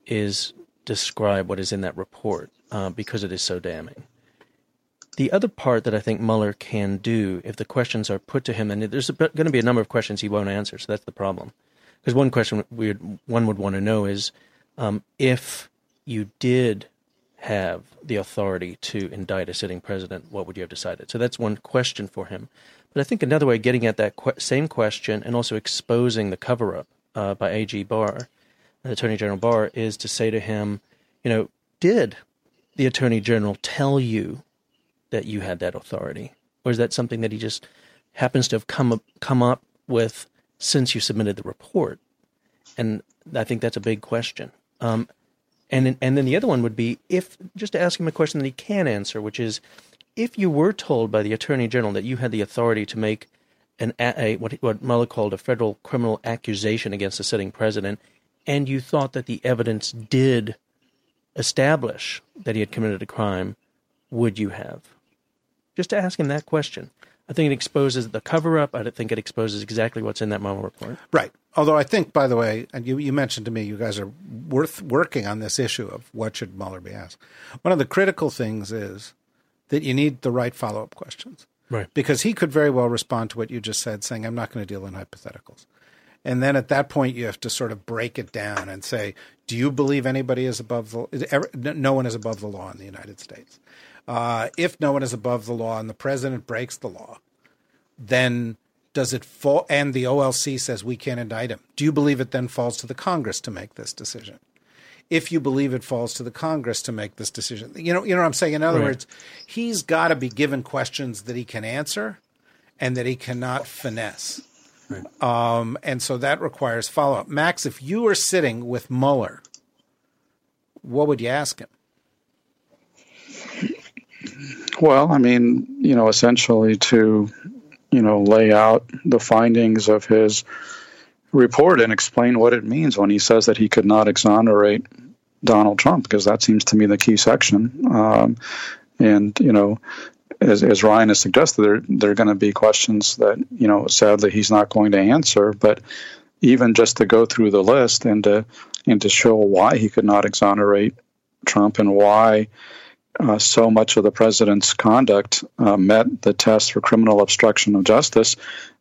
[SPEAKER 4] is describe what is in that report uh, because it is so damning. The other part that I think Mueller can do, if the questions are put to him, and there's going to be a number of questions he won't answer, so that's the problem. Because one question we one would want to know is um, if you did have the authority to indict a sitting president, what would you have decided? So that's one question for him. But I think another way of getting at that same question and also exposing the cover up uh, by AG Barr, Attorney General Barr, is to say to him, you know, did the Attorney General tell you that you had that authority? Or is that something that he just happens to have come up, come up with since you submitted the report? And I think that's a big question. Um, and and then the other one would be if just to ask him a question that he can answer, which is if you were told by the attorney general that you had the authority to make an a, what what Mueller called a federal criminal accusation against a sitting president, and you thought that the evidence did establish that he had committed a crime, would you have? Just to ask him that question. I think it exposes the cover up. I think it exposes exactly what's in that Mueller report.
[SPEAKER 2] Right. Although I think, by the way, and you, you mentioned to me, you guys are worth working on this issue of what should Mueller be asked. One of the critical things is that you need the right follow up questions.
[SPEAKER 4] Right.
[SPEAKER 2] Because he could very well respond to what you just said, saying, I'm not going to deal in hypotheticals. And then at that point, you have to sort of break it down and say, do you believe anybody is above the, er, no one is above the law in the United States? Uh, if no one is above the law and the president breaks the law, then does it fall? And the OLC says we can't indict him. Do you believe it then falls to the Congress to make this decision? If you believe it falls to the Congress to make this decision, you know, you know what I'm saying. In other right. words, he's got to be given questions that he can answer, and that he cannot finesse. Right. Um, and so that requires follow up. Max, if you were sitting with Mueller, what would you ask him?
[SPEAKER 3] Well, I mean, you know, essentially to, you know, lay out the findings of his report and explain what it means when he says that he could not exonerate Donald Trump, because that seems to me the key section. Um, and, you know, as, as Ryan has suggested, there, there are going to be questions that, you know, sadly he's not going to answer. But even just to go through the list and to, and to show why he could not exonerate Trump and why uh, so much of the president's conduct uh, met the test for criminal obstruction of justice.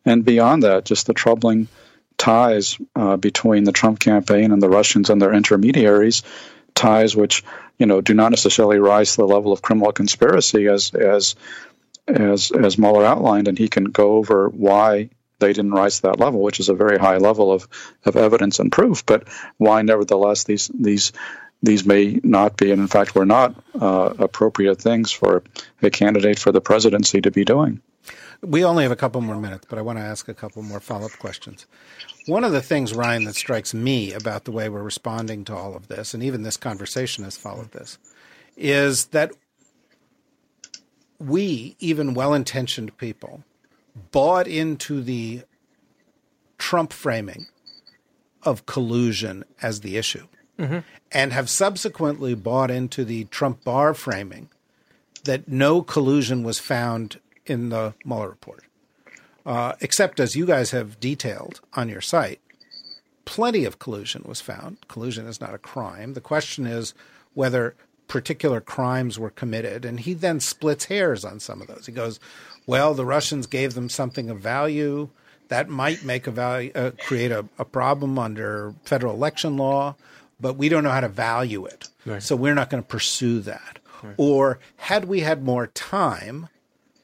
[SPEAKER 3] And beyond that, just the troubling ties uh, between the Trump campaign and the Russians and their intermediaries, ties which you know do not necessarily rise to the level of criminal conspiracy as as as as Mueller outlined, and he can go over why they didn't rise to that level, which is a very high level of, of evidence and proof. But why, nevertheless, these these these may not be, and in fact, were not uh, appropriate things for a candidate for the presidency to be doing.
[SPEAKER 2] We only have a couple more minutes, but I want to ask a couple more follow up questions. one of the things, Ryan, that strikes me about the way we're responding to all of this, and even this conversation has followed this, is that we, even well intentioned people, bought into the Trump framing of collusion as the issue mm-hmm. and have subsequently bought into the Trump Barr framing that no collusion was found in the Mueller report. Uh, except as you guys have detailed on your site, plenty of collusion was found. Collusion is not a crime. The question is whether particular crimes were committed. And he then splits hairs on some of those. He goes, well, the Russians gave them something of value. That might make a value, uh, create a, a, problem under federal election law, but we don't know how to value it. Right. So we're not going to pursue that. Right. Or had we had more time,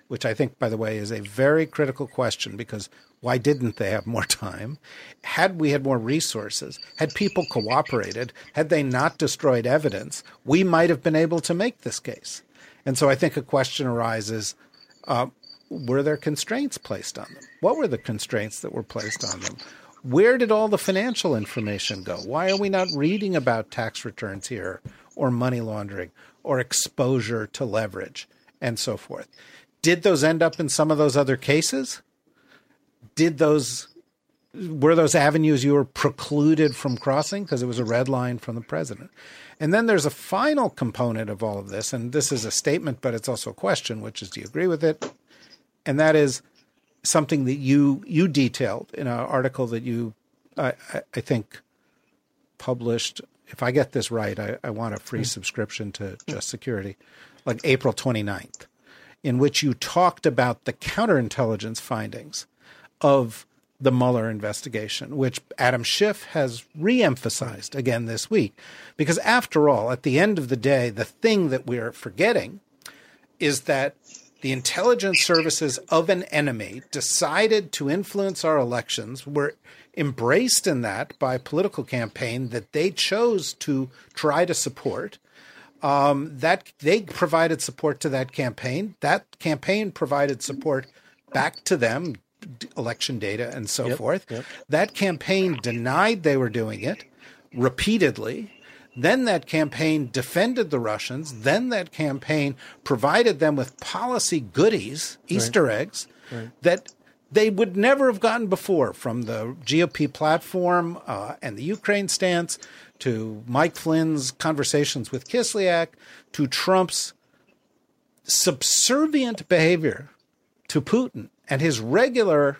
[SPEAKER 2] which I think, by the way, is a very critical question because why didn't they have more time? Had we had more resources, had people cooperated, had they not destroyed evidence, we might have been able to make this case. And so I think a question arises uh, were there constraints placed on them? What were the constraints that were placed on them? Where did all the financial information go? Why are we not reading about tax returns here or money laundering or exposure to leverage and so forth? Did those end up in some of those other cases? Did those were those avenues you were precluded from crossing because it was a red line from the president? And then there's a final component of all of this, and this is a statement, but it's also a question, which is do you agree with it? and that is something that you you detailed in an article that you I, I think published. If I get this right, I, I want a free mm. subscription to Just Security, like April 29th, in which you talked about the counterintelligence findings of the Mueller investigation, which Adam Schiff has reemphasized again this week. Because after all, at the end of the day, the thing that we're forgetting is that the intelligence services of an enemy decided to influence our elections were embraced in that by a political campaign that they chose to try to support. Um, that they provided support to that campaign. That campaign provided support back to them, election data and so yep, forth. Yep. That campaign denied they were doing it repeatedly. Then that campaign defended the Russians. Then that campaign provided them with policy goodies, Easter right. eggs, right. that they would never have gotten before from the GOP platform uh, and the Ukraine stance to Mike Flynn's conversations with Kislyak to Trump's subservient behavior to Putin and his regular,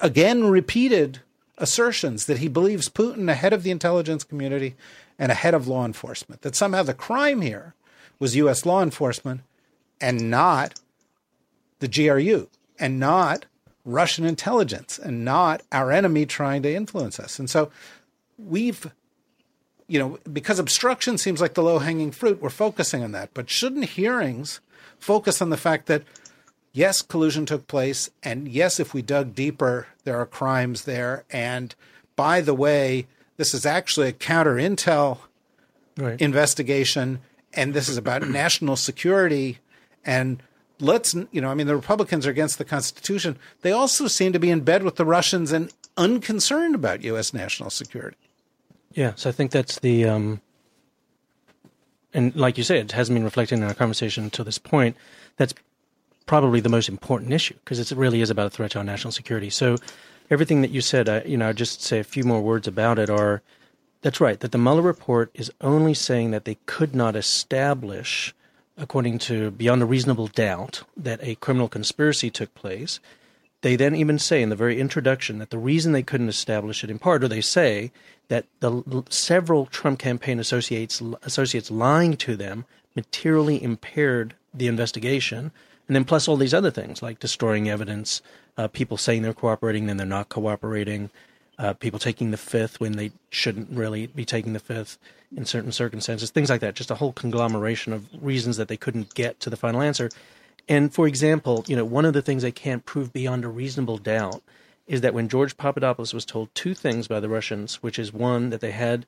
[SPEAKER 2] again repeated assertions that he believes Putin ahead of the intelligence community and ahead of law enforcement, that somehow the crime here was U.S. law enforcement and not the GRU and not Russian intelligence and not our enemy trying to influence us. And so we've, you know, because obstruction seems like the low hanging fruit, we're focusing on that. But shouldn't hearings focus on the fact that yes, collusion took place. And yes, if we dug deeper, there are crimes there. And by the way, this is actually a counter intel right. investigation. And this is about (clears throat) national security. And let's, you know, I mean, the Republicans are against the Constitution. They also seem to be in bed with the Russians and unconcerned about U.S. national security.
[SPEAKER 4] Yeah. So I think that's the, um, and like you said, it hasn't been reflected in our conversation until this point. That's probably the most important issue because it really is about a threat to our national security. So everything that you said, uh, you know, I'll just say a few more words about it are that's right, that the Mueller report is only saying that they could not establish, according to beyond a reasonable doubt, that a criminal conspiracy took place. They then even say in the very introduction that the reason they couldn't establish it, in part, or they say that the several Trump campaign associates associates lying to them materially impaired the investigation and then plus all these other things like destroying evidence, uh, people saying they're cooperating, then they're not cooperating, uh, people taking the fifth when they shouldn't really be taking the fifth in certain circumstances, things like that. Just a whole conglomeration of reasons that they couldn't get to the final answer. And for example, you know, one of the things they can't prove beyond a reasonable doubt is that when George Papadopoulos was told two things by the Russians, which is one that they had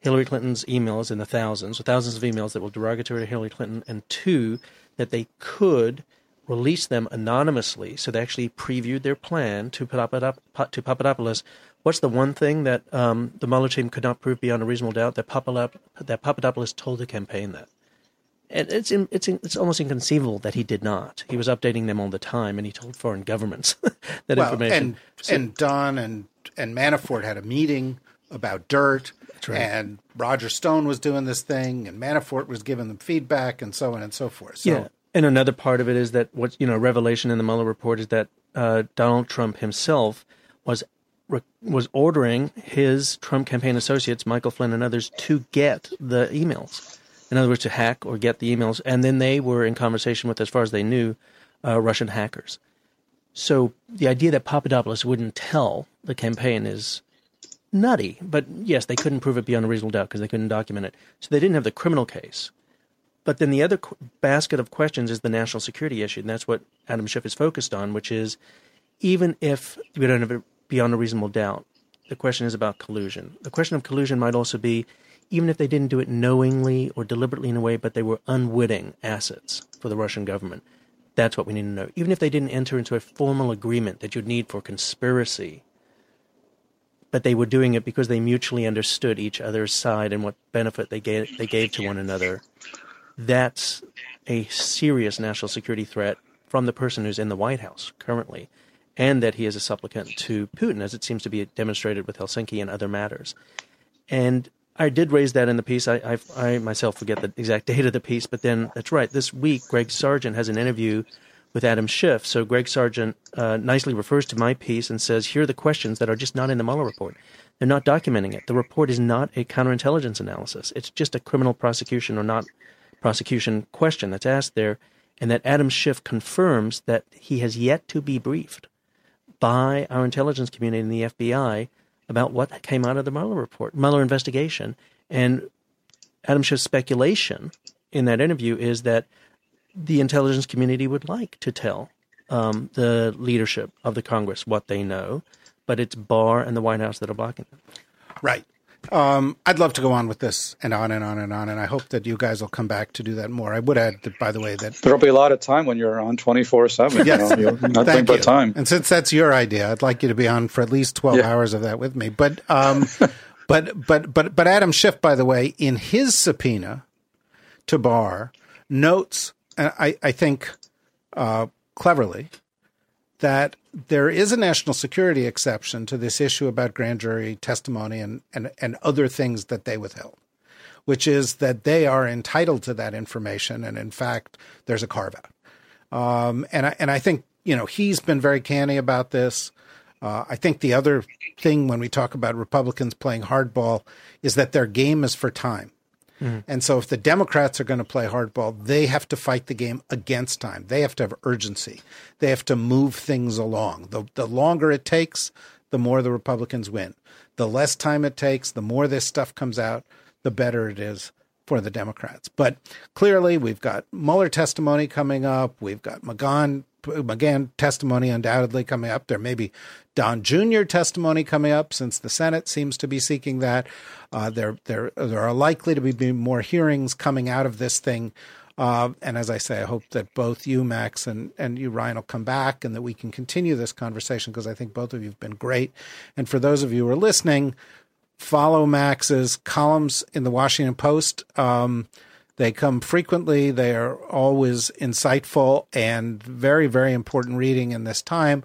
[SPEAKER 4] Hillary Clinton's emails in the thousands, thousands of emails that were derogatory to Hillary Clinton, and two that they could release them anonymously. So they actually previewed their plan to Papadopoulos. What's the one thing that um, the Mueller team could not prove beyond a reasonable doubt? That, Papadop- that Papadopoulos told the campaign that. And it's in, it's in, it's almost inconceivable that he did not. He was updating them all the time, and he told foreign governments (laughs) that
[SPEAKER 2] well,
[SPEAKER 4] information.
[SPEAKER 2] And, so, and Don and and Manafort had a meeting about dirt, right. and Roger Stone was doing this thing, and Manafort was giving them feedback, and so on and so forth. So,
[SPEAKER 4] yeah, and another part of it is that what you know, revelation in the Mueller report is that uh, Donald Trump himself was was ordering his Trump campaign associates, Michael Flynn and others, to get the emails in other words, to hack or get the emails. And then they were in conversation with, as far as they knew, uh, Russian hackers. So the idea that Papadopoulos wouldn't tell the campaign is nutty. But yes, they couldn't prove it beyond a reasonable doubt because they couldn't document it. So they didn't have the criminal case. But then the other qu- basket of questions is the national security issue, and that's what Adam Schiff is focused on, which is even if we don't have it beyond a reasonable doubt, the question is about collusion. The question of collusion might also be even if they didn't do it knowingly or deliberately in a way, but they were unwitting assets for the Russian government. That's what we need to know. Even if they didn't enter into a formal agreement that you'd need for conspiracy, but they were doing it because they mutually understood each other's side and what benefit they gave, they gave to one another. That's a serious national security threat from the person who's in the White House currently, and that he is a supplicant to Putin, as it seems to be demonstrated with Helsinki and other matters. And I did raise that in the piece. I, I, I, myself forget the exact (laughs) date of the piece, but then that's right. This week, Greg Sargent has an interview with Adam Schiff. So Greg Sargent uh, nicely refers to my piece and says, here are the questions that are just not in the Mueller report. They're not documenting it. The report is not a counterintelligence analysis. It's just a criminal prosecution or not prosecution question that's asked there, and that Adam Schiff confirms that he has yet to be briefed by our intelligence community and the FBI about what came out of the Mueller report, Mueller investigation. And Adam Schiff's speculation in that interview is that the intelligence community would like to tell um, the leadership of the Congress what they know, but it's Barr and the White House that are blocking them.
[SPEAKER 2] Right. Um, I'd love to go on with this and on and on and on, and I hope that you guys will come back to do that more. I would add, that, by the way, that
[SPEAKER 3] there'll be a lot of time when you're on twenty four seven.
[SPEAKER 2] Yes, (laughs)
[SPEAKER 3] you know, nothing but time.
[SPEAKER 2] And since that's your idea, I'd like you to be on for at least twelve yeah. hours of that with me. But, um, (laughs) but, but, but, but Adam Schiff, by the way, in his subpoena to Barr, notes, I, I think, uh, cleverly, that there is a national security exception to this issue about grand jury testimony and, and, and other things that they withheld, which is that they are entitled to that information. And in fact, there's a carve out. Um, and, I, and I think, you know, he's been very canny about this. Uh, I think the other thing when we talk about Republicans playing hardball is that their game is for time. Mm-hmm. And so, if the Democrats are going to play hardball, they have to fight the game against time. They have to have urgency. They have to move things along. The, the longer it takes, the more the Republicans win. The less time it takes, the more this stuff comes out, the better it is for the Democrats. But clearly, we've got Mueller testimony coming up. We've got McGahn McGahn testimony undoubtedly coming up. There may be Don Jr. testimony coming up since the Senate seems to be seeking that. Uh, there, there, there are likely to be more hearings coming out of this thing. Uh, and as I say, I hope that both you, Max, and, and you, Ryan, will come back and that we can continue this conversation because I think both of you have been great. And for those of you who are listening, follow Max's columns in the Washington Post. Um, they come frequently. They are always insightful and very, very important reading in this time.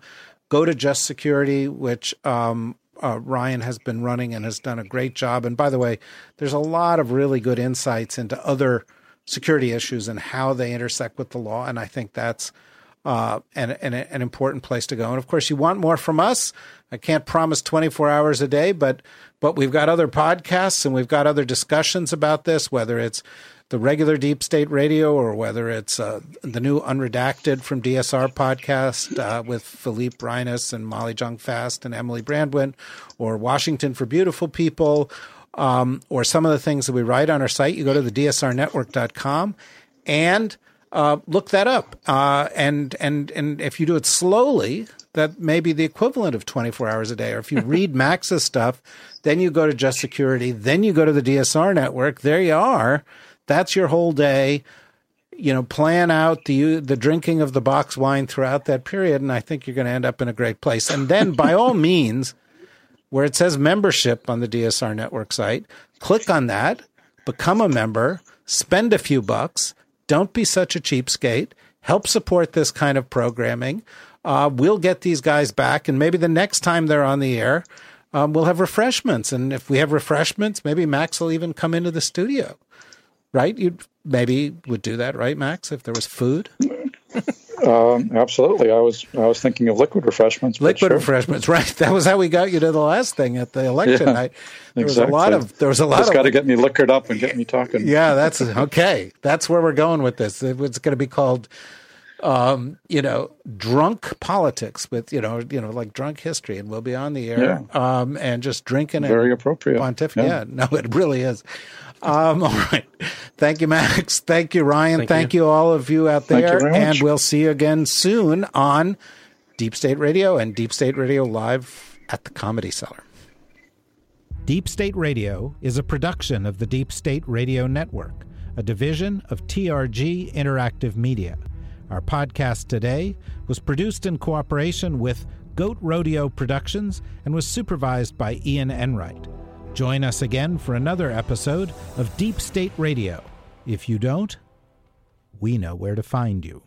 [SPEAKER 2] Go to Just Security, which um, uh, Ryan has been running and has done a great job. And by the way, there's a lot of really good insights into other security issues and how they intersect with the law. And I think that's uh, an, an, an important place to go. And of course, you want more from us. I can't promise 24 hours a day, but but we've got other podcasts and we've got other discussions about this, whether it's the regular Deep State Radio or whether it's uh, the new Unredacted from DSR podcast uh, with Philippe Reines and Molly Jong Fast and Emily Brandwin, or Washington for Beautiful People, um, or some of the things that we write on our site. You go to the DSRnetwork.com and uh, look that up. Uh, and and and if you do it slowly, that may be the equivalent of 24 hours a day. Or if you (laughs) read Max's stuff, then you go to Just Security, then you go to the DSR network. There you are. That's your whole day. you know, plan out the the drinking of the box wine throughout that period, and I think you're going to end up in a great place. And then, by (laughs) all means, where it says membership on the DSR network site, click on that, become a member, spend a few bucks. Don't be such a cheapskate. Help support this kind of programming. Uh, we'll get these guys back, and maybe the next time they're on the air, um, we'll have refreshments. And if we have refreshments, maybe Max will even come into the studio right? You maybe would do that, right, Max? If there was food.
[SPEAKER 3] Um, absolutely. I was I was thinking of liquid refreshments.
[SPEAKER 2] Liquid sure. refreshments, (laughs) right? That was how we got you to the last thing at the election yeah, night. There exactly. was a lot of there was a lot.
[SPEAKER 3] Just
[SPEAKER 2] got
[SPEAKER 3] to get me liquored up and get me talking.
[SPEAKER 2] Yeah, that's okay. That's where we're going with this. It's going to be called. Um, you know, drunk politics with you know, you know, like drunk history, and we'll be on the air, yeah. um, and just drinking. It.
[SPEAKER 3] Very appropriate.
[SPEAKER 2] Pontificate. Yeah. yeah, no, it really is. Um, (laughs) all right. Thank you, Max. Thank you, Ryan. Thank, Thank you. you. all of you out there.
[SPEAKER 3] You
[SPEAKER 2] and we'll see you again soon on Deep State Radio and Deep State Radio Live at the Comedy Cellar.
[SPEAKER 1] Deep State Radio is a production of the Deep State Radio Network, a division of TRG Interactive Media. Our podcast today was produced in cooperation with Goat Rodeo Productions and was supervised by Ian Enright. Join us again for another episode of Deep State Radio. If you don't, we know where to find you.